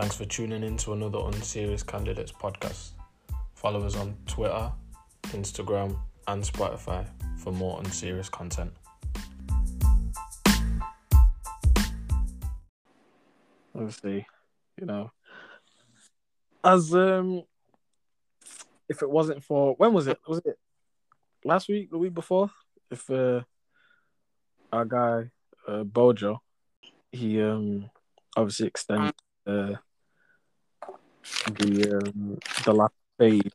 Thanks for tuning in to another Unserious Candidates podcast. Follow us on Twitter, Instagram, and Spotify for more unserious content. Obviously, you know, as um, if it wasn't for when was it? Was it last week? The week before? If uh, our guy uh, Bojo, he um obviously extended uh, the um, the last phase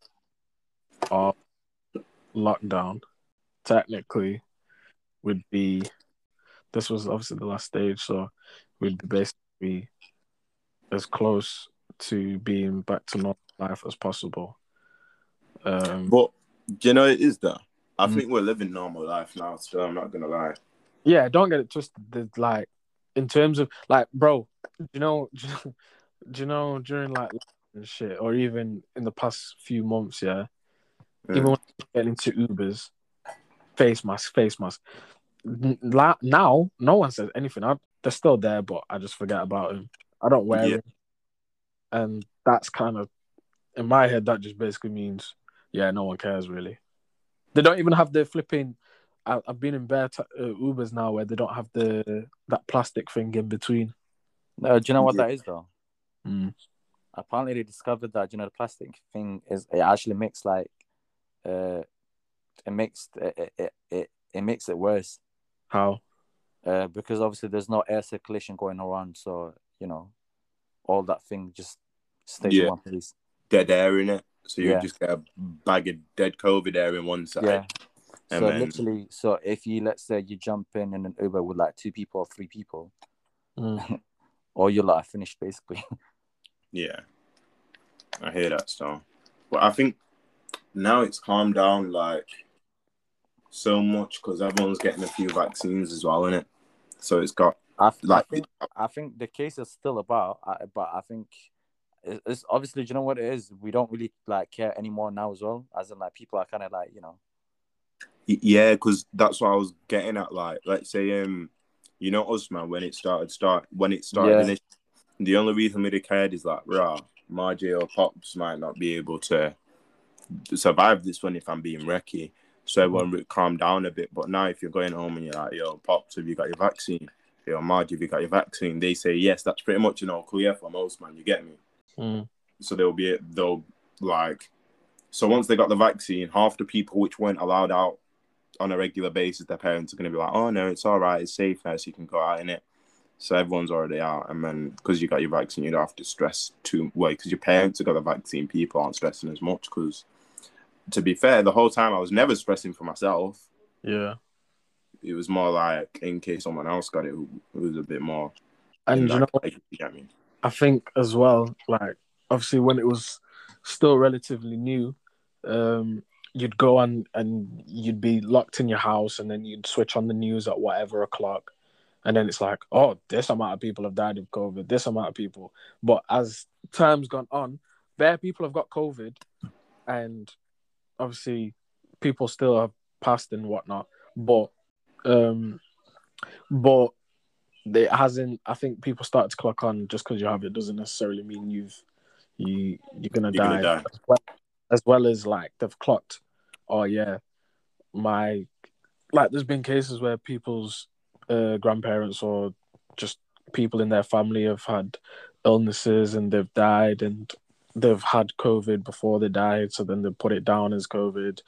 of lockdown. Technically, would be this was obviously the last stage, so we'd be basically as close to being back to normal life as possible. Um, But you know it is that? I Mm. think we're living normal life now. Still, I'm not gonna lie. yeah, don't get it twisted. Like in terms of like, bro, do you know, do you know, do you know during like shit, or even in the past few months, yeah, Yeah. even when you get into Ubers, face mask, face mask. Now, no one says anything. I, they're still there, but I just forget about them. I don't wear Yeah. them, and that's kind of in my head. That just basically means, yeah, no one cares really. They don't even have the flipping. I, I've been in bare t- uh, Ubers now where they don't have the that plastic thing in between. Uh, do you know what Yeah. that is though? Mm. Apparently, they discovered that you know the plastic thing is it actually makes like, uh, it makes it it it, it makes it worse. How? Uh, because obviously there's no air circulation going around, so you know, all that thing just stays Yeah. in one place. Dead air in it, so you Yeah. just get a bag of dead COVID air in one side. Yeah. And so then- literally, so if you let's say you jump in in an Uber with like two people or three people, Mm. or you're like finished basically. Yeah, I hear that stuff. But I think now it's calmed down like so much because everyone's getting a few vaccines as well in it. So it's got I, th- like I think I think the case is still about, but I think it's, obviously. Do you know what it is? We don't really like care anymore now as well. As in, like people are kind of like you know, yeah, because that's what I was getting at. Like, let's say um, you know us man when it started start when it started. Yeah. The only reason we cared is like, rah, Margie or Pops might not be able to survive this one if I'm being wrecky. So everyone would calm down a bit. But now, if you're going home and you're like, yo, Pops, have you got your vaccine? Yo, Margie, have you got your vaccine? They say yes. That's pretty much an all clear for most, man. You get me? Mm. So they'll be, they'll like, so once they got the vaccine, half the people which weren't allowed out on a regular basis, their parents are going to be like, oh, no, it's all right. It's safe now, so you can go out in it. So everyone's already out. And then because you got your vaccine, you don't have to stress too well because your parents have got the vaccine. People aren't stressing as much because, to be fair, the whole time I was never stressing for myself. Yeah. It was more like in case someone else got it, it was a bit more. And you know case, you get me? I think as well, like obviously when it was still relatively new, um, you'd go on and you'd be locked in your house, and then you'd switch on the news at whatever o'clock, and then it's like, oh, this amount of people have died of COVID, this amount of people. But as time's gone on, bare people have got COVID, and obviously people still have passed and whatnot, but um, but it hasn't. I think people start to clock on just because you have it doesn't necessarily mean you've you you're gonna, You're die. gonna die. As, well, as well as like they've clocked. Oh yeah, my like there's been cases where people's uh, grandparents or just people in their family have had illnesses and they've died and they've had COVID before they died, so then they put it down as COVID,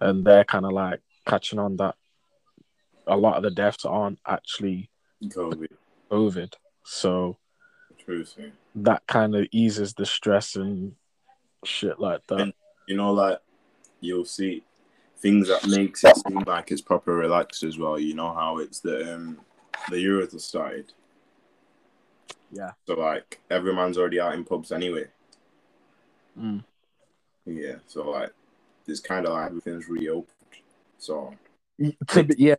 and they're kind of like catching on that a lot of the deaths aren't actually COVID. COVID. So True that kind of eases the stress and shit like that. And- you know, like you'll see things that makes it seem like it's proper relaxed as well. You know how it's the um the Euros have started, Yeah. so like every man's already out in pubs anyway. Mm. Yeah, so like it's kind of like everything's reopened. So yeah,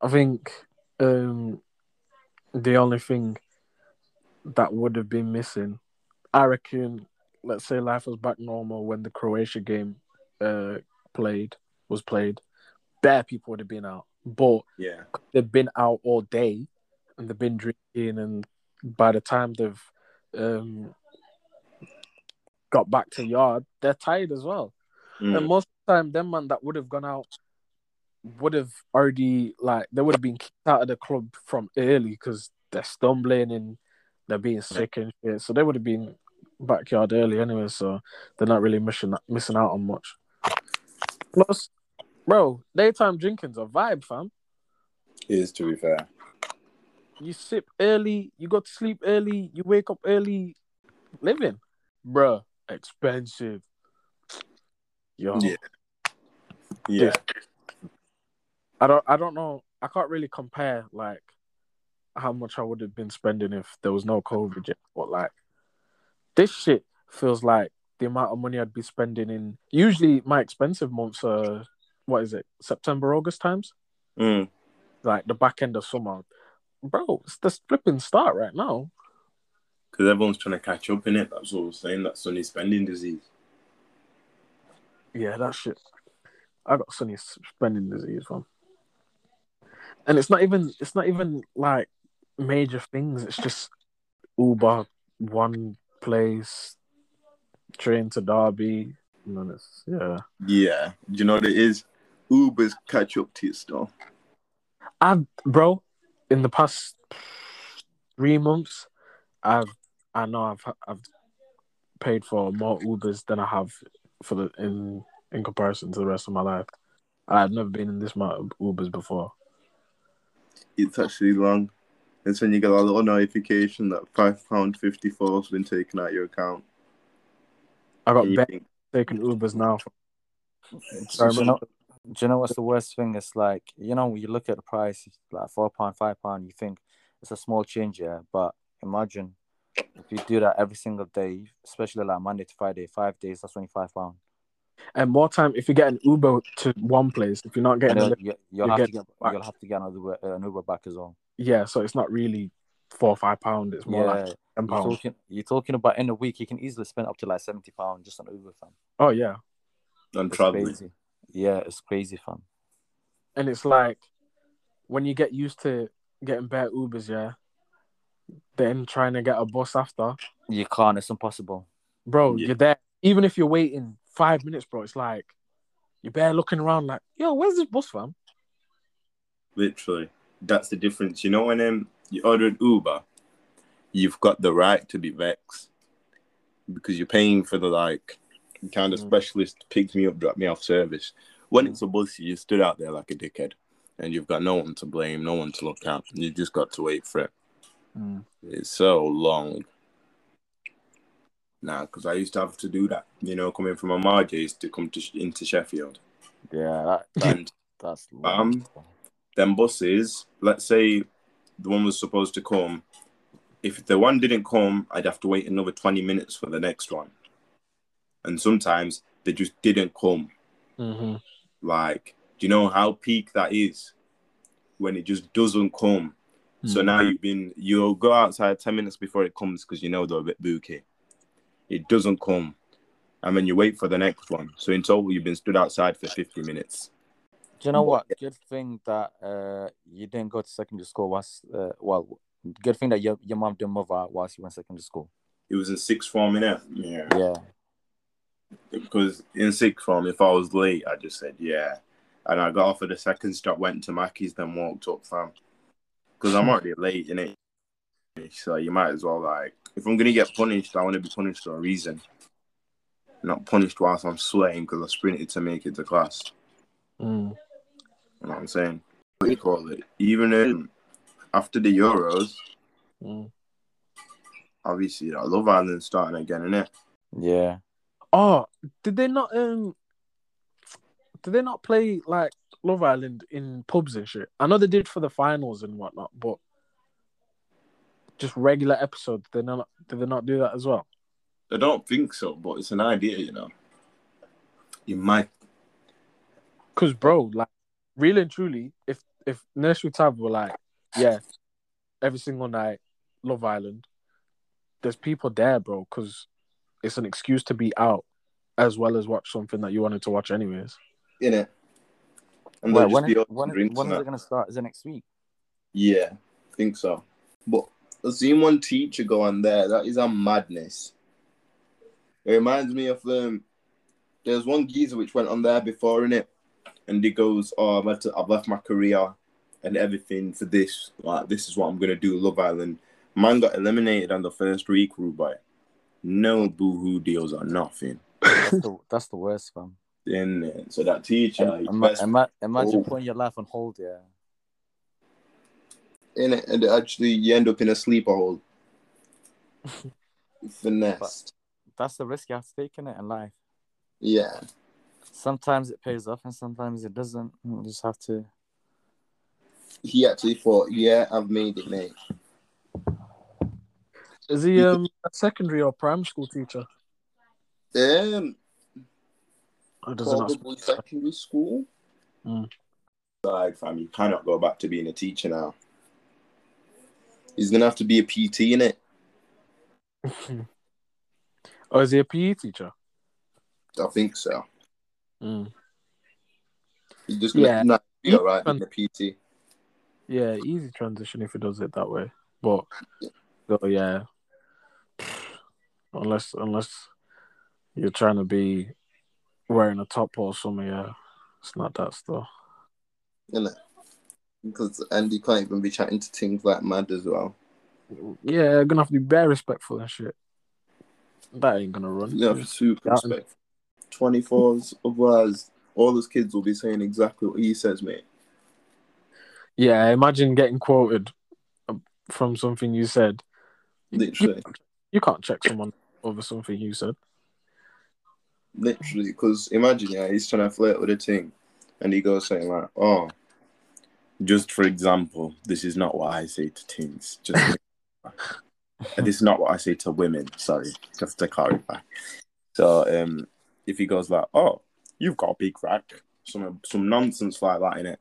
I think um, the only thing that would have been missing, I reckon, let's say life was back normal when the Croatia game uh, played was played, bare people would have been out. But yeah, they've been out all day and they've been drinking, and by the time they've um, got back to the yard, they're tired as well. Mm. And most of the time, them man that would have gone out would have already like they would have been kicked out of the club from early because they're stumbling and they're being sick and shit. So they would have been backyard early anyway. So they're not really missing missing out on much. Plus, bro, daytime drinking's a vibe, fam. It is to be fair. You sip early, you go to sleep early, you wake up early, living, bruh, expensive. Yo, Yeah. Yeah. I don't, I don't know. I can't really compare like how much I would have been spending if there was no COVID yet. But like, this shit feels like the amount of money I'd be spending in. Usually, my expensive months are what is it? September, August times, Mm. like the back end of summer. Bro, it's the flipping start right now. Because everyone's trying to catch up in it. That's what I was saying. That Sunny spending disease. Yeah, that shit. I got Sonny spending disease, fam. And it's not even it's not even like major things. It's just Uber, one place, train to Derby. And then it's yeah. Yeah. Do you know what it is? Uber's catch up to you still. I've bro, in the past three months, I've I know I've I've paid for more Ubers than I have for the in in comparison to the rest of my life. I've never been in this amount of Ubers before. It's actually long. It's when you get a little notification that £5.54 has been taken out of your account. I got And bet taking Ubers now. Do you, know, do you know what's the worst thing? It's like you know when you look at the price, it's like four pound, five pound. You think it's a small change, yeah. But imagine if you do that every single day, especially like Monday to Friday, five days, that's twenty five pound. And more time if you get an Uber to one place, if you're not getting And a then you, you'll you have get to get you'll have to get another Uber, uh, an Uber back as well. yeah, so it's not really four or five pound. It's more yeah, like ten you're talking you're talking about in a week you can easily spend up to like seventy pound just on Uber, fam. Oh yeah, I'm It's traveling. crazy. Yeah, it's crazy, fun. and it's like when you get used to getting better Ubers, yeah, then trying to get a bus after, You can't. It's impossible. bro, Yeah. you're there. Even if you're waiting five minutes, bro, it's like you're bare looking around like, yo, where's this bus from? Literally. That's the difference. You know, when um, you order an Uber, you've got the right to be vexed because you're paying for the like kind of Mm. specialist picked me up, dropped me off service. When it's a bus, you stood out there like a dickhead and you've got no one to blame, no one to look at. You just got to wait for it. It's so long. Nah, because I used to have to do that, you know, coming from a Marjays to come to into Sheffield. Yeah, that, And that's Um, them buses, let's say the one was supposed to come. If the one didn't come, I'd have to wait another 20 minutes for the next one. And sometimes they just didn't come. Mm-hmm. Like, do you know how peak that is when it just doesn't come? So now you've been, you'll go outside 10 minutes before it comes because you know they're a bit booky. It doesn't come. And then you wait for the next one. So in total, you've been stood outside for 50 minutes. Do you know what? Good thing that uh you didn't go to secondary school was uh, well, good thing that your your mom didn't move out whilst you went secondary school. It was in sixth form, innit? Yeah. Yeah, because in sixth form, if I was late, I just said yeah, and I got off at the second stop, went to Mackey's, then walked up, fam. Because I'm already late, in it. So you might as well like, if I'm gonna get punished, I want to be punished for a reason, not punished whilst I'm sweating because I sprinted to make it to class. Mm. You know what I'm saying? What do you call it? Even in after the Euros, Mm. obviously, I Love Island starting again, innit? yeah. Oh, did they not um did they not play like Love Island in pubs and shit? I know they did for the finals and whatnot, but just regular episodes, did they not did they not do that as well? I don't think so, but it's an idea, you know. You might Cause bro, like really and truly, if if Nursery Tab were like, yeah, every single night, Love Island, there's people there, bro, because it's an excuse to be out as well as watch something that you wanted to watch anyways. in it. And Wait, they'll just when be is, up when, drinks when and is that. it gonna start? Is it next week? Yeah, I think so. But I've seen one teacher go on there. That is a madness. It reminds me of um. There's one geezer which went on there before in it, and he goes, "Oh, I've, had to, I've left my career and everything for this. Like, this is what I'm gonna do. Love Island." Man got eliminated on the first week, Rubai. No boohoo deals or nothing. That's the, that's the worst, fam. In there. Uh, so that teacher, he Ima- ima- imagine Oh. putting your life on hold, yeah. in it, and actually you end up in a sleeper hole. Finesse. That's the risk you have to take in it in life. Yeah. Sometimes it pays off and sometimes it doesn't. You just have to. He actually thought, yeah, I've made it, mate. Is he um a secondary or primary school teacher? Um, Or does it not? probably secondary school. Mm. Like, fam, you cannot go back to being a teacher now. He's gonna have to be a PT in it. or is he a PE teacher? I think so. Mm. He's just gonna Yeah. nah, be alright being a PT. Yeah, easy transition if he does it that way. But so yeah, unless unless you're trying to be wearing a top or something, yeah, it's not that stuff. Innit? Because and you can't even be chatting to things like mad as well. Yeah, you're gonna have to be very respectful and shit. That ain't gonna run. Have super Yeah. respect. 24s, otherwise, all those kids will be saying exactly what he says, mate. Yeah, imagine getting quoted um, from something you said. Literally. You, can't check someone over something you said. Literally, because imagine, yeah, he's trying to flirt with a thing, and he goes saying like, "Oh, just for example, this is not what I say to things. Just and this is not what I say to women. Sorry, just to clarify. So, um, if he goes like, "Oh, you've got a big rack," some some nonsense like that in it,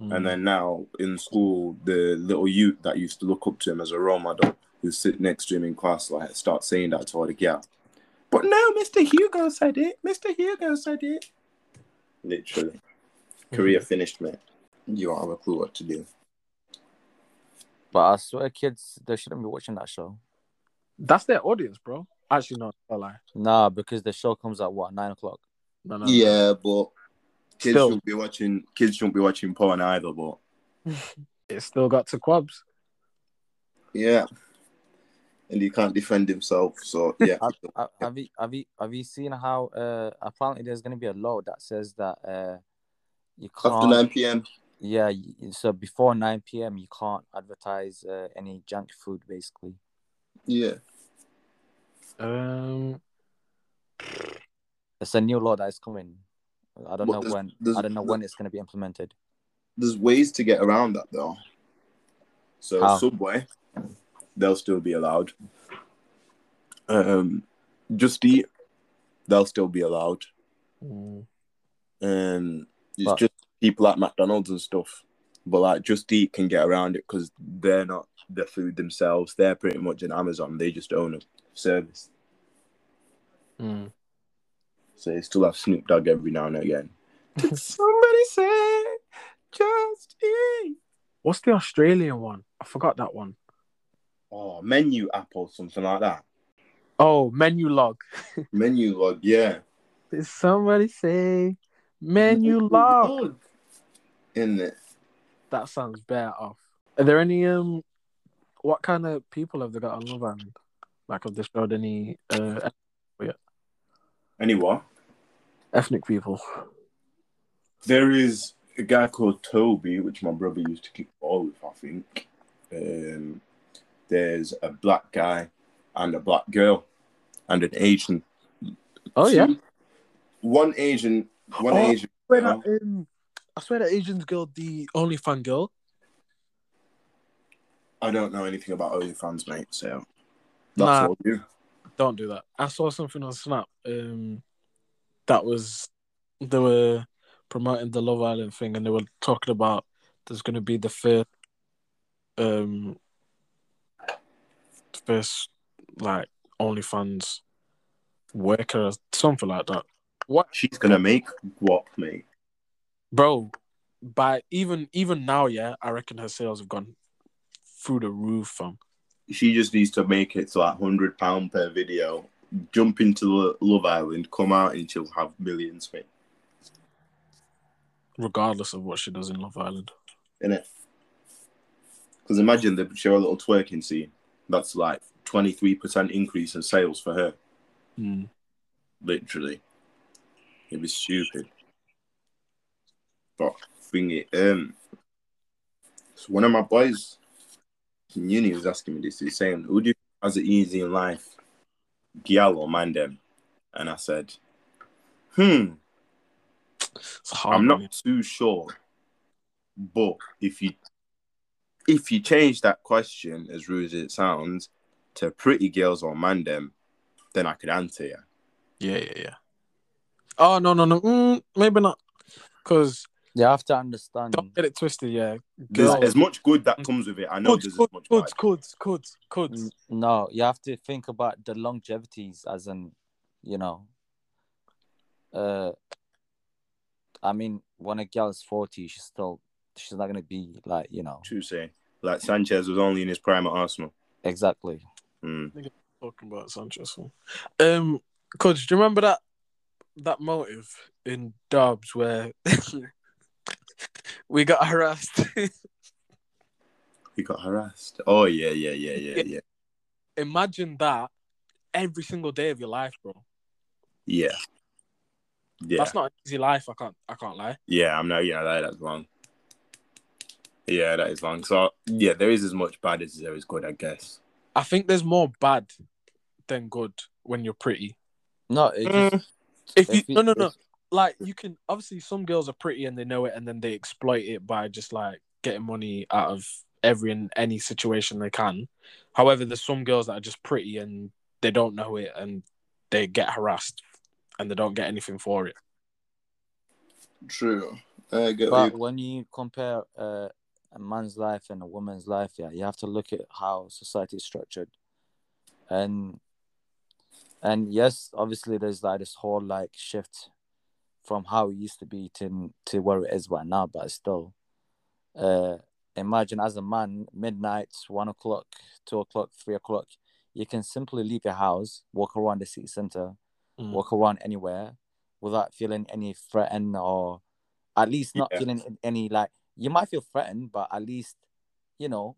Mm. and then now in school, the little youth that used to look up to him as a role model, who sit next to him in class, like start saying that to all the girl. But no, Mr. Hugo said it. Mr. Hugo said it. Literally. Career mm-hmm. finished, mate. You don't have a clue what to do. But I swear, kids, they shouldn't be watching that show. That's their audience, bro. Actually, no, I lie. Nah, because the show comes at what nine o'clock. No, no, Yeah, but kids Still. shouldn't be watching. Kids shouldn't be watching porn either. But it still got to Quabs. yeah, and he can't defend himself. So yeah, Have, have- have you have you have you seen how uh apparently there's gonna be a law that says that uh you can't after nine p.m. yeah so before nine p.m. you can't advertise uh, any junk food basically. Yeah, Um, It's a new law that is coming. I don't But know there's- when. there's- I don't know when it's gonna be implemented. there's ways to get around that though. So How? Subway, they'll still be allowed. Um, Just Eat, they'll still be allowed. mm, Um, it's But- just people at McDonald's and stuff. But like Just Eat can get around it because they're not the food themselves. They're pretty much an Amazon. They just own a service. mm. So they still have Snoop Dogg every now and again. Did somebody say Just Eat? What's the Australian one? I forgot that one. Oh, menu app or something like that. Oh, Menulog. Menulog, yeah. Did somebody say Menulog? In it. That sounds better off. Are there any um? What kind of people have they got on Love Island? Like, have they showed any uh Anyway, ethnic people? there is a guy called Toby, which my brother used to kick ball with, I think. Um, there's a black guy and a black girl and an Asian. Oh yeah. One Asian, one Oh, Asian. I swear girl. that, um, I swear that Asian's girl, the only fan girl. I don't know anything about OnlyFans, mate. So that's Nah. all you. Don't do that. I saw something on Snap. Um, that was they were promoting the Love Island thing, and they were talking about there's going to be the first, um, first like OnlyFans worker, something like that. What, She's gonna make what, mate. bro? By even even now, yeah, I reckon her sales have gone through the roof. Fam. She just needs to make it to like hundred pound per video jump into Lo- Love Island, come out, and she'll have millions, mate. regardless of what she does in Love Island. innit? Because imagine they show a little twerking scene. That's like 23% increase in sales for her. Mm. Literally. It'd be stupid. But bring it. Um, so one of my boys in uni was asking me this. He's saying, Who do you think has it easy in life? Gyal or Mandem? And I said, Hmm. I'm not too sure. But if you if you change that question, as rude as it sounds, to pretty girls or mandem, then I could answer you. Yeah, yeah, yeah. Oh no, no, no. Mm, maybe not. Because You have to understand. don't get it twisted. Yeah, There's girls. as much good that comes with it. I know Could, there's could, as much could, bad. could, could, could. No, you have to think about the longevities as in, you know, uh, I mean, when a girl is 40, she's still, she's not going to be like, you know, True say. Like Sanchez was only in his prime at Arsenal. exactly. Mm. Talking about Sanchez. Um, coach, do you remember that that motive in Dubs where we got harassed? we got harassed. Oh yeah, yeah, yeah, yeah, yeah. Imagine that every single day of your life, bro. Yeah. Yeah. That's not an easy life. I can't. I can't lie. Yeah, I'm not yeah, that, that's long. Yeah, that is long. So yeah, there is as much bad as there is good, I guess. I think there's more bad than good when you're pretty. No, it Mm. just, If you if you- no no no, like you can obviously some girls are pretty and they know it, and then they exploit it by just like getting money out of every and any situation they can. However, there's some girls that are just pretty and they don't know it, and they get harassed, and they don't get anything for it. True. I get but when you compare uh, a man's life and a woman's life, yeah, you have to look at how society is structured, and and yes, obviously there's like this whole like shift from how it used to be to to where it is right now, but still, uh, imagine as a man, midnight, one o'clock, two o'clock, three o'clock, you can simply leave your house, walk around the city center, Mm. walk around anywhere without feeling any threatened or at least not Yeah. feeling any like you might feel threatened but at least you know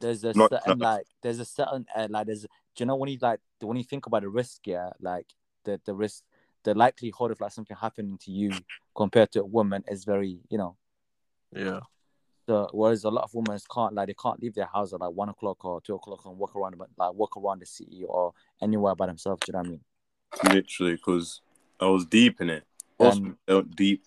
there's a Not- certain like there's a certain uh, like there's do you know when you like when you think about the risk yeah like the the risk the likelihood of like something happening to you compared to a woman is very you know Yeah. so whereas a lot of women can't like they can't leave their house at like one o'clock or two o'clock and walk around like walk around the city or anywhere by themselves do you know what I mean literally because I was deep in it. Also, deep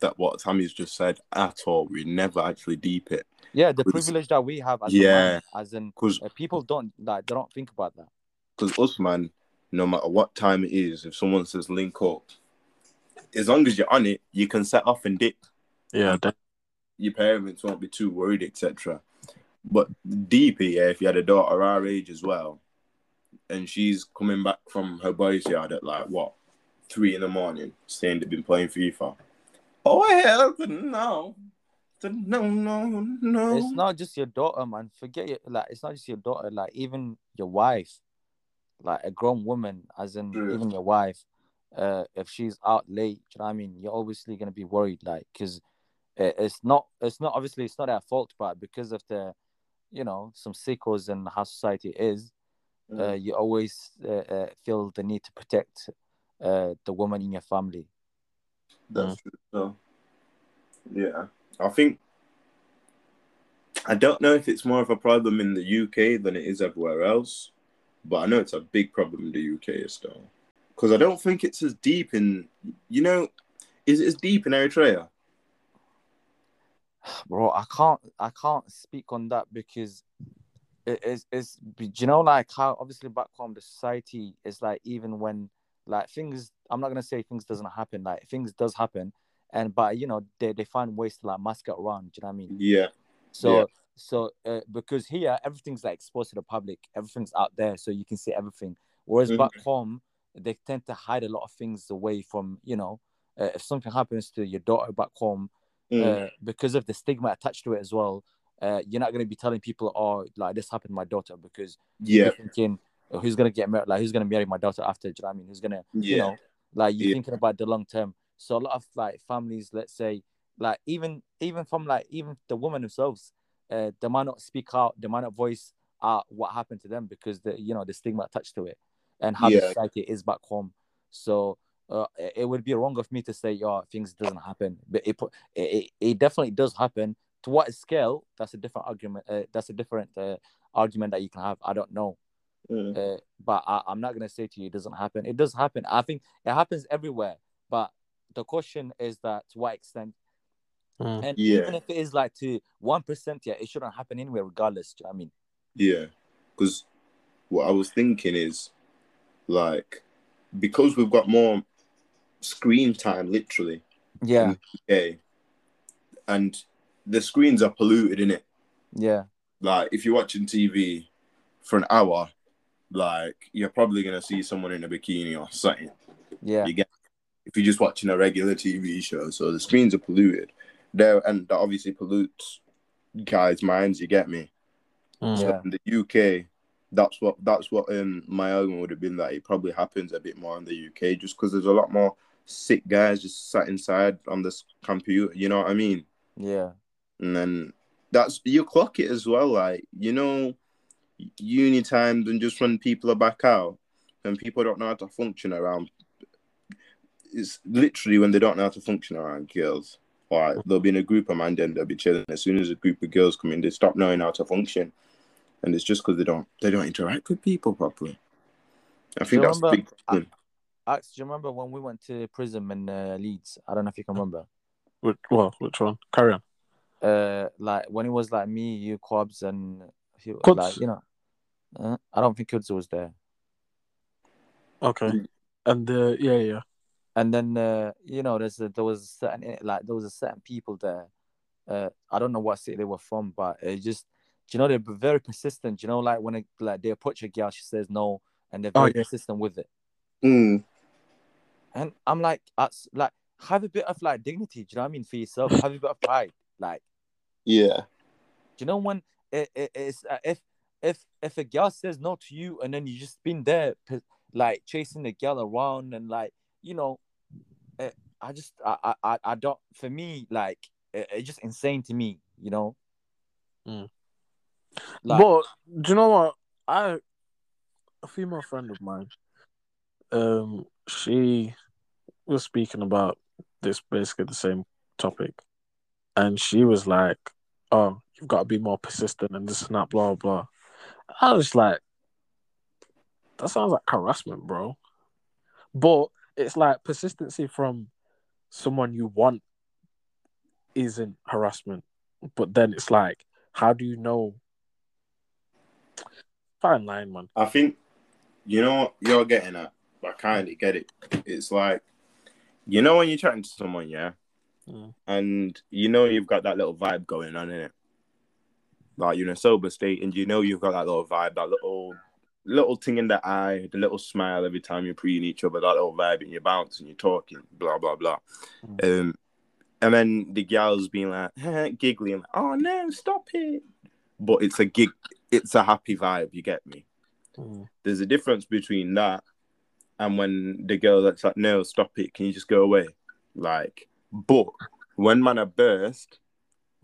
that what Tammy's just said at all. We never actually deep it Yeah, the privilege that we have as a Yeah. man, as in because uh, people don't like they don't think about that. because us man, no matter what time it is, if someone says link up, as long as you're on it, you can set off and dip. Yeah. de- Your parents won't be too worried, etc. But deep it, yeah, if you had a daughter our age as well, and she's coming back from her boys' yard at like what three in the morning, saying they've been playing FIFA. Oh hell no. No, no, no. It's not just your daughter, man. Forget it. Like it's not just your daughter. Like even your wife, like a grown woman, as in True. even your wife. Uh, if she's out late, you know what I mean? You're obviously gonna be worried, like, because it's not. It's not obviously it's not our fault, but because of the, you know, some sickos and how society is, uh, Mm. you always uh, uh, feel the need to protect uh, the woman in your family. That's mm. true. So, yeah, I think I don't know if it's more of a problem in the UK than it is everywhere else, but I know it's a big problem in the UK still. Because I don't think it's as deep in, you know, is it as deep in Eritrea? bro i can't i can't speak on that because it is it's do you know like how obviously back home the society is like even when like things i'm not gonna say things doesn't happen like things does happen and but you know they, they find ways to like mask it around do you know what i mean Yeah, so Yeah. so uh, because here everything's like exposed to the public everything's out there so you can see everything whereas Mhm. back home they tend to hide a lot of things away from you know uh, if something happens to your daughter back home Mm. uh, because of the stigma attached to it as well. Uh, you're not going to be telling people, "Oh, like this happened to my daughter," because yeah, you're thinking who's gonna get married? Like who's gonna marry my daughter after? Do you know what I mean? Who's gonna, you know, like you're Yeah. thinking about the long term. So a lot of like families, let's say, like even even from like even the women themselves, uh, they might not speak out, they might not voice out what happened to them because the you know the stigma attached to it and how the Yeah. society is back home. So uh, it would be wrong of me to say, "Yeah, things doesn't happen," but it, it, it definitely does happen. To what scale? That's a different argument. Uh, that's a different uh, argument that you can have. I don't know, Mm. uh, but I, I'm not gonna say to you it doesn't happen. It does happen. I think it happens everywhere. But the question is that to what extent? Mm. And Yeah. even if it is like to one percent, yeah, it shouldn't happen anyway, regardless. Do you know what I mean? Yeah, because what I was thinking is like because we've got more screen time, literally. Yeah, Okay, and the screens are polluted in it. yeah, Like if you're watching TV for an hour, like you're probably gonna see someone in a bikini or something. yeah, You get if you're just watching a regular TV show. So the screens are polluted. There and that obviously pollutes guys' minds. You get me? Mm. So Yeah. in the UK, that's what that's what um my argument would have been that it probably happens a bit more in the UK just because there's a lot more sick guys just sat inside on this computer. You know what I mean? yeah, And then that's you clock it as well. Like you know, uni times and just when people are back out and people don't know how to function around. It's literally when they don't know how to function around girls. Like they'll be in a group of man, then they'll be chilling. As soon as a group of girls come in, they stop knowing how to function, and it's just because they don't they don't interact with people properly. I think that's the remember- big problem. Ax, do you remember when we went to prison in uh, Leeds? I don't know if you can remember. Which, well, which one? Carry on. Uh, like when it was like me, you, Quabs, and he, Quabs? like you know, uh, I don't think Kuds was there. Okay. And uh, yeah, yeah. And then uh, you know, there's a, there was a certain like there was a certain people there. Uh, I don't know what city they were from, but it just you know they're very persistent. You know, like when it, like they approach a girl, she says no, and they're Oh, very yeah. persistent with it. Mm, And I'm like, that's like have a bit of like dignity. Do you know what I mean for yourself? Have a bit of pride. Like, yeah, do you know when it, it, it's uh, if if if a girl says no to you and then you just been there like chasing the girl around and like you know, eh, I just I I I- I don't for me like it, it's just insane to me. You know. Mm. Like, but do you know what? I a female friend of mine, um, she was speaking about this basically the same topic, and she was like, "Oh, you've got to be more persistent and this and that, blah blah." I was like, "That sounds like harassment, bro." But it's like persistency from someone you want isn't harassment, but then it's like, how do you know? Fine line, man. I think you know what you're getting at. I kind of get it. It's like you know when you're chatting to someone, yeah, Mm. and you know you've got that little vibe going on in it. Like you're in a sober state, and you know you've got that little vibe, that little little thing in the eye, the little smile every time you're preying each other, that little vibe, and you're bouncing, you're talking, blah blah blah. Um, and then the gal's being like giggling, like, "Oh no, stop it!" But it's a gig, it's a happy vibe. You get me? Mm. there's a difference between that and when the girl that's like, no, stop it, can you just go away? Like, but when man are burst,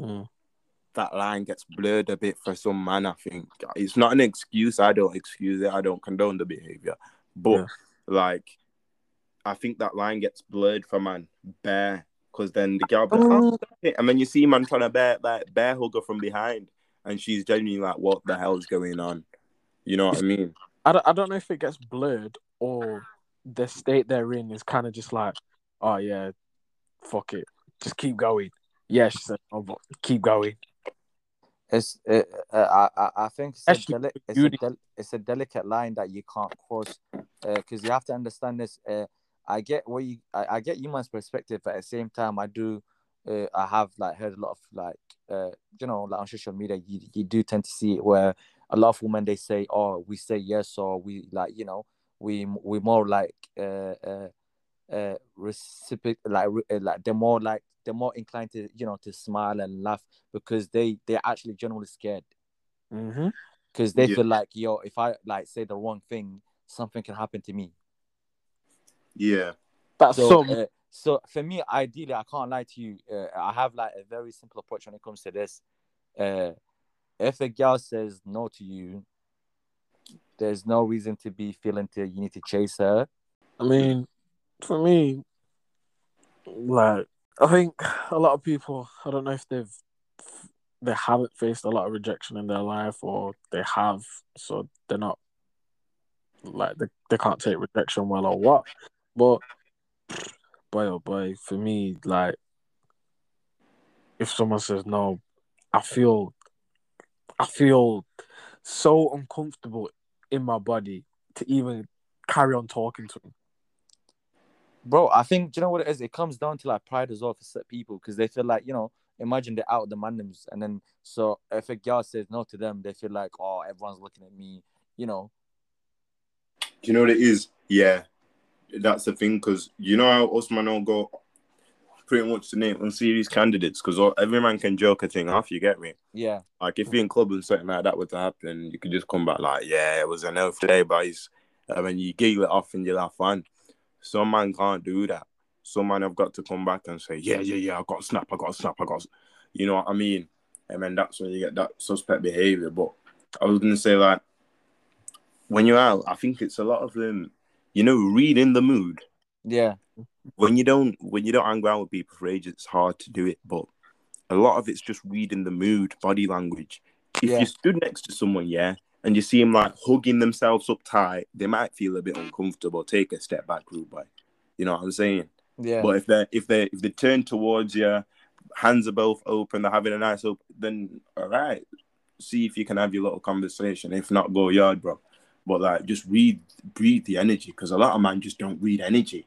Mm. That line gets blurred a bit for some man. I think it's not an excuse. I don't excuse it. I don't condone the behavior, but Yeah. like, I think that line gets blurred for man bare because then the girl, like, "Oh, oh it," and then you see man trying to bear like bear hug her from behind, and she's genuinely like, what the hell's going on? You know what I mean? I don't, I don't know if it gets blurred or the state they're in is kind of just like, oh yeah, fuck it, just keep going. Yeah, she said, oh, keep going. It's it, uh, I I think it's a, deli- it's, a del- it's a delicate line that you can't cross because you have to understand this. Uh, I get what you I, I get you man's perspective, but at the same time, I do uh, I have like heard a lot of like uh you know like on social media, you you do tend to see it where a lot of women they say, oh, we say yes or we like you know we we more like uh uh uh recipient like re- uh, like they're more like they're more inclined to you know to smile and laugh because they they're actually generally scared Mm-hmm. because they Yeah. feel like yo, if I like say the wrong thing, something can happen to me. Yeah. That's So, so. uh, so for me, ideally, I can't lie to you. Uh, I have like a very simple approach when it comes to this. Uh, if a girl says no to you, there's no reason to be feeling to you need to chase her. I mean, for me, like I think a lot of people. I don't know if they've they haven't faced a lot of rejection in their life, or they have, so they're not like they, they can't take rejection well or what. But boy, oh boy, for me, like if someone says no, I feel I feel so uncomfortable in my body to even carry on talking to him. Bro, I think do you know what it is? It comes down to like pride as well for certain people because they feel like you know, imagine they're out of the mandems, and then so if a girl says no to them, they feel like oh, everyone's looking at me, you know. Do you know what it is? Yeah, that's the thing because you know how Osman go pretty much to name unserious candidates because every man can joke a thing off. You get me? Yeah, Like if you're in club and something like that were to happen, you could just come back like, yeah, it was an elf today, boys. I mean, you giggle it off and you laugh fun. Some man can't do that. Some man have got to come back and say, yeah, yeah, yeah, I got a snap, I got a snap, I got, you know what I mean? And then that's when you get that suspect behavior. But I was gonna say like, when you're out, I think it's a lot of them, you know, reading the mood. yeah, When you don't, when you don't hang around with people for ages, it's hard to do it. But a lot of it's just reading the mood, body language. If Yeah. you stood next to someone, yeah, and you see them like hugging themselves up tight, they might feel a bit uncomfortable. Take a step back, boy. You know what I'm saying? yeah. But if they if they if they turn towards you, hands are both open, they're having a nice open, then all right, see if you can have your little conversation. If not, go yard, bro. But like, just read, breathe the energy, because a lot of men just don't read energy.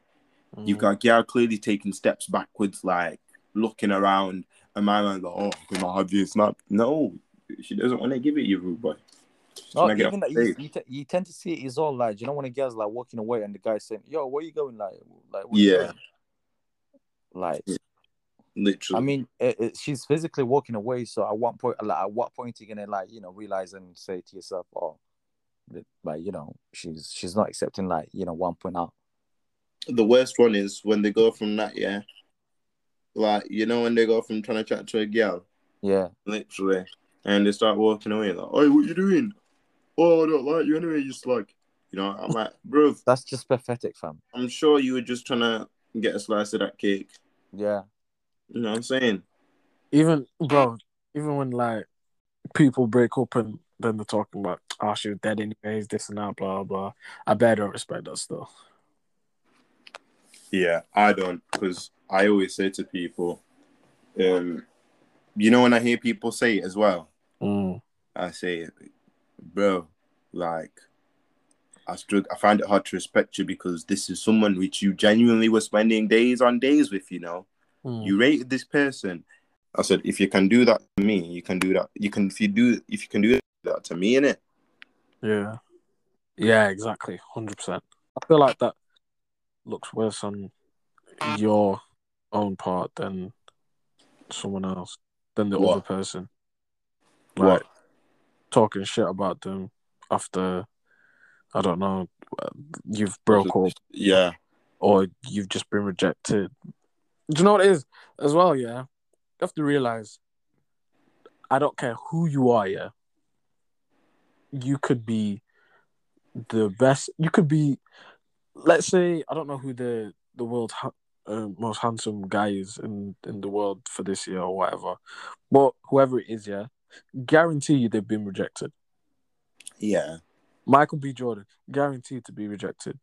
Mm. You've got Gyar clearly taking steps backwards, like looking around, and my man's like, "Oh, can I have this snap?" No, she doesn't want to give it you, rude boy. No, oh, get even that you, you, te- you tend to see it is all like, you know, when a girl's like walking away and the guy's saying, "Yo, where you going?" Like, like, where Yeah. Like, Literally. I mean, it, it, she's physically walking away. So at what point, like, at what point are you gonna like, you know, realize and say to yourself, "Oh, like, you know, she's she's not accepting like, you know, one point out." the worst one is when they go from that, yeah. Like, you know, when they go from trying to chat to a girl, Yeah, literally, and they start walking away, like, "Hey, what you doing? Oh, I don't like you anyway." Just like, you know, I'm like, bro, that's just pathetic, fam. I'm sure you were just trying to get a slice of that cake. Yeah, You know what I'm saying? even bro, even when like people break up and then they're talking about, oh, she was dead anyways, this and that, blah blah. I bet I don't respect that still. Yeah, I don't, because I always say to people, um, you know, when I hear people say it as well, Mm. I say, bro, like, I struggle. I find it hard to respect you because this is someone which you genuinely were spending days on days with. You know, Mm. you rated this person. I said, if you can do that to me, you can do that. You can if you do if you can do that to me, in it. Yeah, yeah, exactly, hundred percent. I feel like that looks worse on your own part than someone else, than the What? other person. Like What? Talking shit about them after, I don't know, you've broke up Yeah, or you've just been rejected. Do you know what it is as well? Yeah, you have to realize. I don't care who you are. Yeah, you could be the best. You could be, let's say, I don't know who the the world ha- uh, most handsome guy is in in the world for this year or whatever, but whoever it is, yeah, guarantee you they've been rejected. yeah, Michael B. Jordan, guaranteed to be rejected.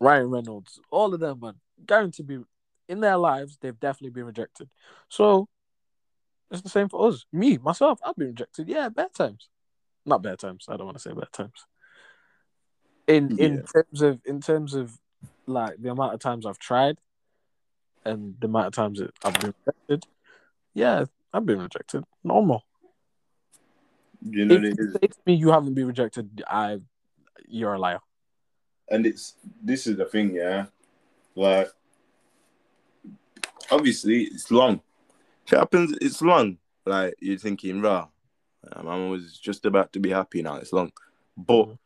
Ryan Reynolds, all of them, man, guaranteed to be in their lives. They've definitely been rejected. So it's the same for us. Me, myself, I've been rejected. Yeah, bad times, not bad times. I don't want to say bad times. In in terms of in terms of like the amount of times I've tried, and the amount of times that I've been rejected. Yeah, I've been rejected. Normal. You know If you is. say to me you haven't been rejected, I you're a liar. and it's this is the thing, yeah. Like, obviously, it's long. It happens. It's long. Like you're thinking, raw. My mum was just about to be happy now. It's long, but Mm.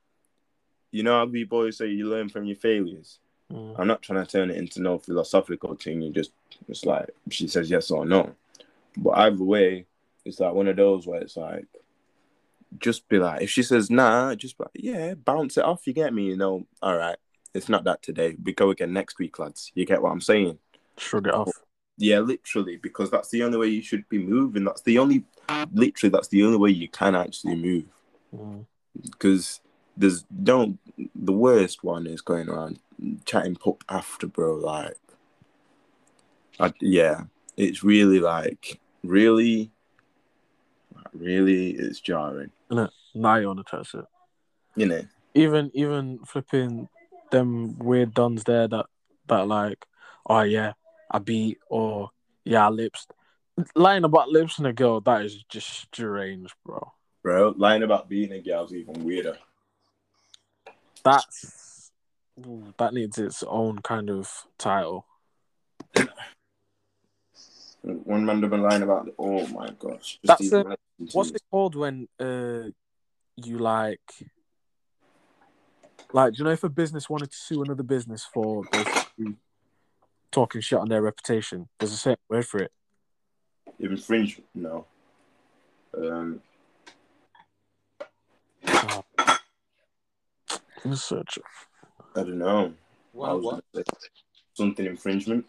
you know how people always say you learn from your failures. Mm. I'm not trying to turn it into no philosophical thing. You just it's like she says yes or no. But either way, it's like one of those where it's like just be like if she says nah, just be like, yeah, bounce it off. You get me? You know, all right. It's not that today. We go again next week, lads. You get what I'm saying? Shrug it off. Yeah, literally, because that's the only way you should be moving. That's the only, literally, that's the only way you can actually move. Mm. Because there's don't the worst one is going around chatting pup after, bro. Like, I, yeah, it's really like really, really, it's jarring, Now you want to touch it. you know. Even even flipping them weird duns there that that like, oh yeah, I beat or yeah, I lips. Lying about lips in a girl, that is just strange, bro. Bro, lying about being a girl's even weirder. That's that needs its own kind of title. One man been lying about. Oh my gosh, That's a- What's it called when uh you like like do you know if a business wanted to sue another business for basically talking shit on their reputation? There's a certain word for it. infringement? No. Um, Let me. I don't know. I What? was what? say something infringement.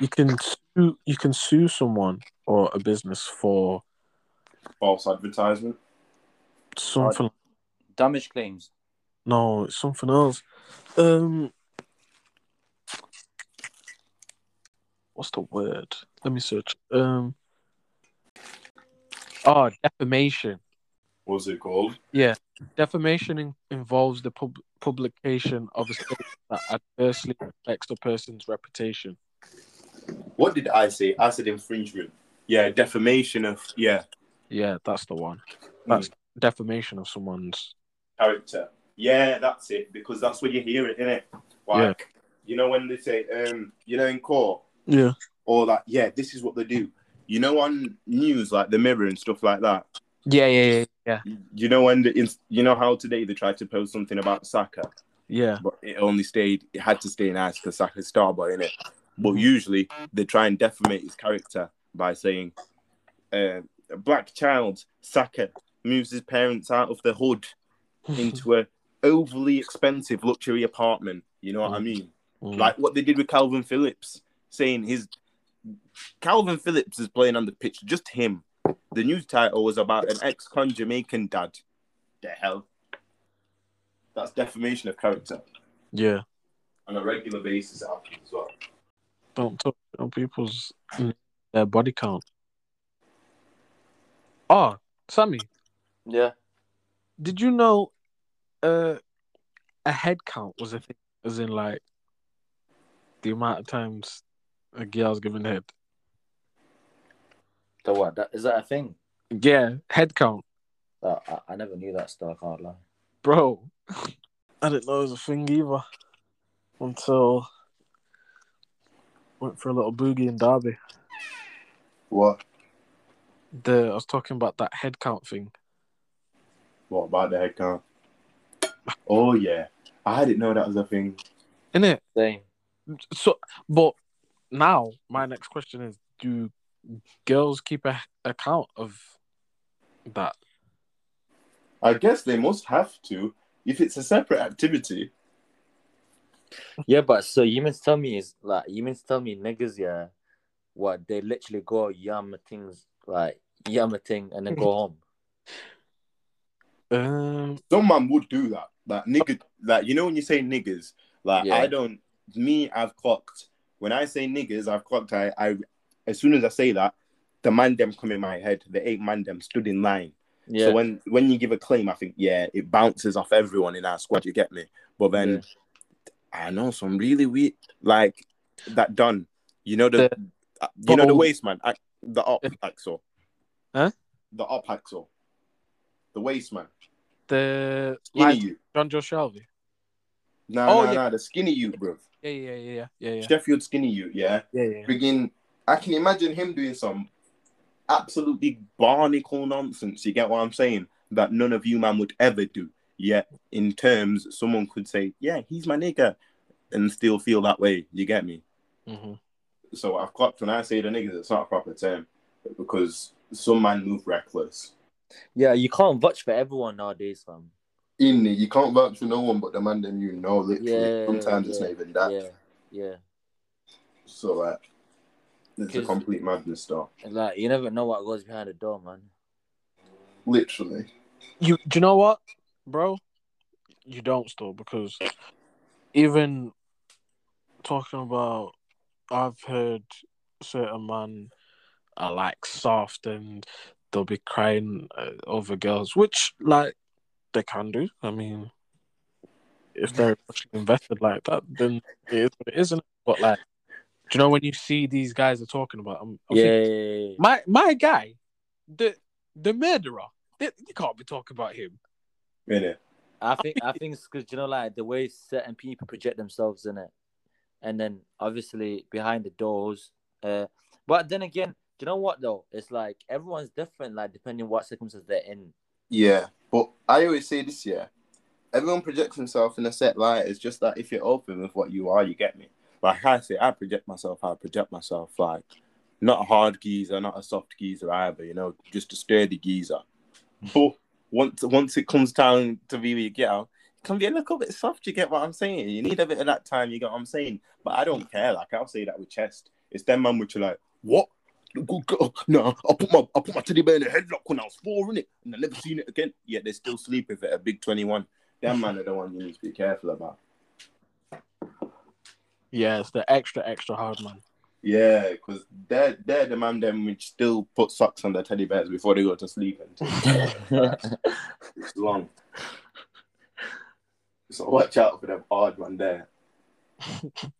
You can sue you can sue someone or a business for false advertisement. something Damage claims. no, it's something else. Um what's the word? Let me search. Um Oh, defamation. What's it called? Yeah, defamation in- involves the pub- publication of a statement that adversely affects a person's reputation. What did I say? I said infringement. Yeah, defamation of yeah Yeah, that's the one. That's defamation of someone's. character. Yeah, that's it. Because that's when you hear it, innit? Like you know when they say um you know in court Yeah. or like yeah this is what they do. You know on news like the Mirror and stuff like that. Yeah, yeah, yeah, yeah. You know when the you know how today they tried to post something about Saka. Yeah. but it only stayed. It had to stay in nice because Saka's Starboy in it. But Mhm. usually they try and defame his character by saying, uh, "A black child Saka moves his parents out of the hood into a overly expensive luxury apartment." You know what I Mhm. mean? Mm. Like what they did with Kalvin Phillips, saying his Kalvin Phillips is playing on the pitch, just him. The news title was about an ex-con Jamaican dad. The hell? That's defamation of character yeah. on a regular basis. It happens as well. Don't touch on people's their body count. Oh, Sammy, Yeah. did you know uh, a head count was a thing? As in, like, the amount of times a girl's given head? The what? That, is that a thing? Yeah, head count. That, I, I never knew that stuff. I can't lie. Bro, I didn't know it was a thing either until went for a little boogie in Derby. What? The I was talking about that head count thing. What about the head count? Oh yeah, I didn't know that was a thing. Innit? Same. So, but now my next question is: Do girls keep a account of that? I guess they must have to if it's a separate activity. Yeah, but so you mean to tell me is like you mean to tell me niggas, yeah, what they literally go yam things like yam a thing and then go home. Um, Some man would do that. Like nigga, like you know when you say niggas, like Yeah. I don't. Me, I've clocked. When I say niggas, I've clocked. I, I, as soon as I say that, the man them come in my head. The eight man them stood in line. Yeah. So when when you give a claim, I think yeah, it bounces off everyone in our squad. You get me? But then I know some really weird like that done. You know the, uh, you know the waist man, ac- the up axle. Huh? The up axle. The waist man. the Skinny like you. Jonjo Shelvey. No, Oh, no, yeah. no. The skinny you, bro. Yeah, yeah, yeah, yeah, yeah, yeah, Sheffield skinny you. Yeah. yeah, yeah. Begin. I can imagine him doing some absolutely barnacle nonsense. You get what I'm saying? That none of you man would ever do. Yet, in terms, someone could say, "Yeah, he's my nigga," and still feel that way. You get me? hmm So I've clocked when I say the niggas, it's not a proper term because some man move reckless. Yeah, you can't vouch for everyone nowadays, fam. In it, you can't vouch for no one but the man them you know. Literally, Yeah, sometimes it's not even that. Yeah, yeah. So like, it's a complete madness, though. Like you never know what goes behind the door, man. Literally. You do you know what, bro? You don't still because even talking about, I've heard certain man are like soft and they'll be crying uh, over girls, which like they can do. I mean, if they're invested like that, then it is what it is, isn't it? But like, do you know when you see these guys are talking about? I'm, I'm Yeah, thinking, yeah, yeah, yeah. my my guy, the the murderer. They, you can't be talking about him. I think I think it's because you know, like the way certain people project themselves in it, and then obviously behind the doors. Uh, but then again, do you know what though? It's like everyone's different, like depending what circumstances they're in. Yeah, but I always say this, yeah. Everyone projects himself in a set light. It's just that if you're open with what you are, you get me. Like I say, I project myself. I project myself like not a hard geezer, not a soft geezer either. You know, just a sturdy geezer. But once once it comes down to with your girl, it can be a little bit soft. You get what I'm saying? You need a bit of that time. You get what I'm saying? But I don't care. Like I'll say that with chest. It's them man which are like, what? No, I put my I put my teddy bear in a headlock when I was four in it, and I never seen it again. Yet they still sleep with it at a big twenty one. Them man are the ones you need to be careful about. Yeah, it's the extra extra hard man. Yeah, because they're they're the man them which still put socks on their teddy bears before they go to sleep. And it's long. So watch out for them hard man there.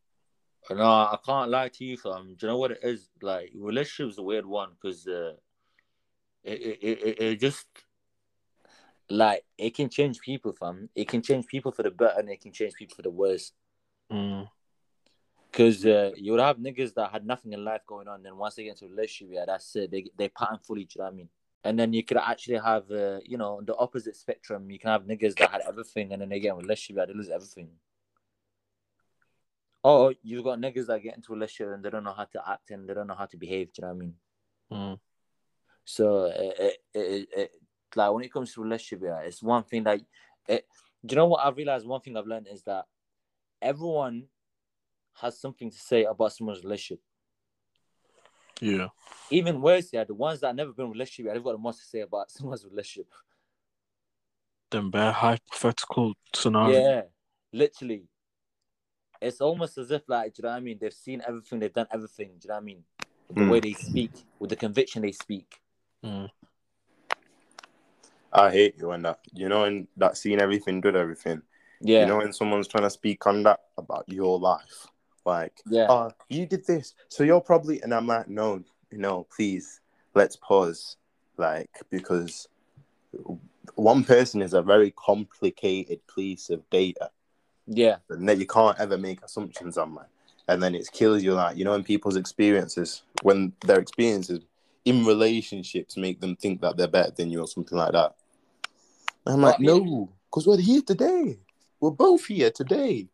No, I can't lie to you, fam. Do you know what it is? Like, relationship's a weird one because uh, it, it, it, it just like it can change people, fam. It can change people for the better and it can change people for the worse. Mm. Because uh, you would have niggas that had nothing in life going on, then once they get into a relationship, yeah, that's it. They they pattern fully. Do you know what I mean? And then you could actually have, uh, you know, the opposite spectrum. You can have niggas that had everything, and then they get in a relationship, yeah, they lose everything. Or you've got niggas that get into a relationship and they don't know how to act and they don't know how to behave. Do you know what I mean? Mm. So it, it, it, like when it comes to relationship, yeah, it's one thing that it, do you know what I've realized? One thing I've learned is that everyone has something to say about someone's relationship. Yeah. Even worse, yeah, the ones that never been in a relationship, yeah, they've got the most to say about someone's relationship. Them bare hypothetical scenario. Yeah, literally. It's almost as if, like, do you know what I mean? They've seen everything, they've done everything. Do you know what I mean? The Hmm. way they speak, with the conviction they speak. Mm. I hate you and that. You know, and that seeing everything, did everything. Yeah, You know, when someone's trying to speak on that about your life, like, yeah, oh, you did this, so you're probably, and I'm like, no, no, please, let's pause, like, because one person is a very complicated piece of data, yeah, and that you can't ever make assumptions on, man. And then it kills you, like, you know, in people's experiences, when their experiences in relationships make them think that they're better than you or something like that. And I'm like, no, because we're here today. We're both here today.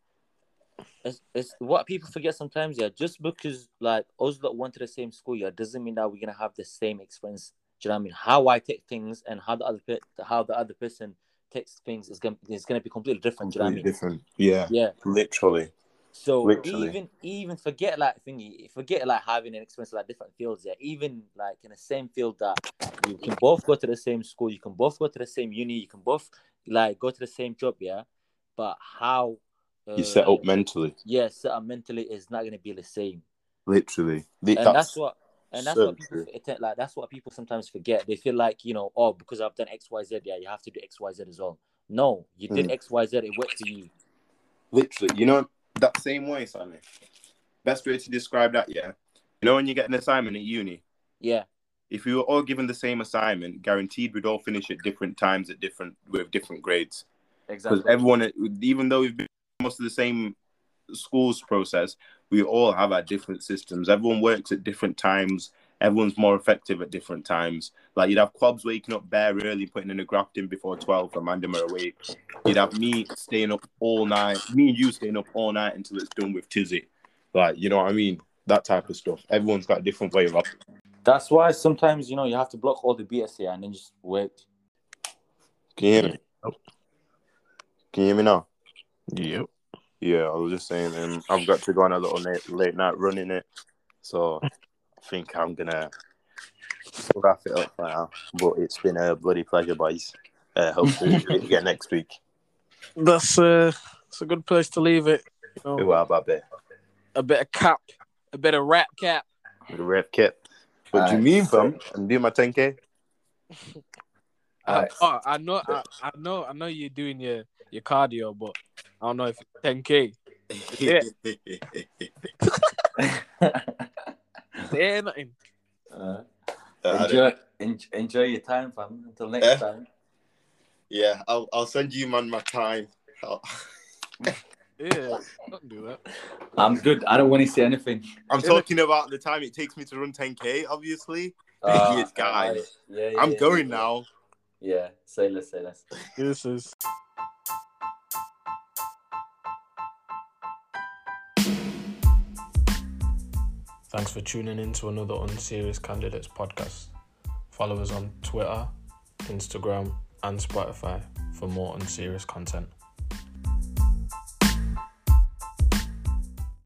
It's, it's what people forget sometimes. Yeah, just because like us that went to the same school, yeah, doesn't mean that we're gonna have the same experience. Do you know what I mean? How I take things and how the other pe- how the other person takes things is gonna is gonna be completely different. Do you know what I mean? different. Yeah, Yeah. literally. So Literally. even even forget like thingy, forget like having an experience like different fields. Yeah, even like in the same field that you can both go to the same school, you can both go to the same uni, you can both like go to the same job. Yeah, but how uh, You set up mentally, yeah, set up mentally is not gonna be the same. literally. And that's, what and that's so what people true. like that's what people sometimes forget they feel like you know oh because i've done xyz yeah you have to do xyz as well no you did Mm. xyz it worked for you literally. You know that same way, Sonny. Best way to describe that, yeah. You know when you get an assignment at uni, yeah if we were all given the same assignment, guaranteed we'd all finish at different times at different with different grades. exactly Because everyone, even though we've been most of the same schools process, we all have our different systems. Everyone works at different times. everyone's more effective at different times. Like you'd have Quabs waking up bare early, putting in a grafting before 12 for Mandem are awake. You'd have me staying up all night, me and you staying up all night until it's done with Tizzy. Like, you know what I mean? That type of stuff. Everyone's got a different way of operating. That's why sometimes you know you have to block all the BS here and then just wait. Can you hear me? Can you hear me now? Yep. Yeah, I was just saying, um, I've got to go on a little late, late night running it, so I think I'm gonna wrap it up now. But it's been a bloody pleasure, boys. Uh, hopefully, we meet again next week. That's uh, that's a good place to leave it. You know, Who are Babe? a bit of cap, a bit of rap cap. The rep kit. What do you mean, so- fam? I'm doing my 10k. Alright. Oh, I know, I, I know, I know you're doing your your cardio, but I don't know if 10k. Yeah. Say nothing. Uh, enjoy, en- enjoy your time, fam. Until next Eh? time. yeah, I'll I'll send you man my time. Yeah, don't do that. I'm good. I don't want to say anything. I'm talking about the time it takes me to run 10k. Obviously, Uh, guys. alright. Yeah, yeah, I'm yeah, going yeah. now. Yeah, say less, say less. This is. Thanks for tuning in to another Unserious Candidates podcast. Follow us on Twitter, Instagram, and Spotify for more unserious content.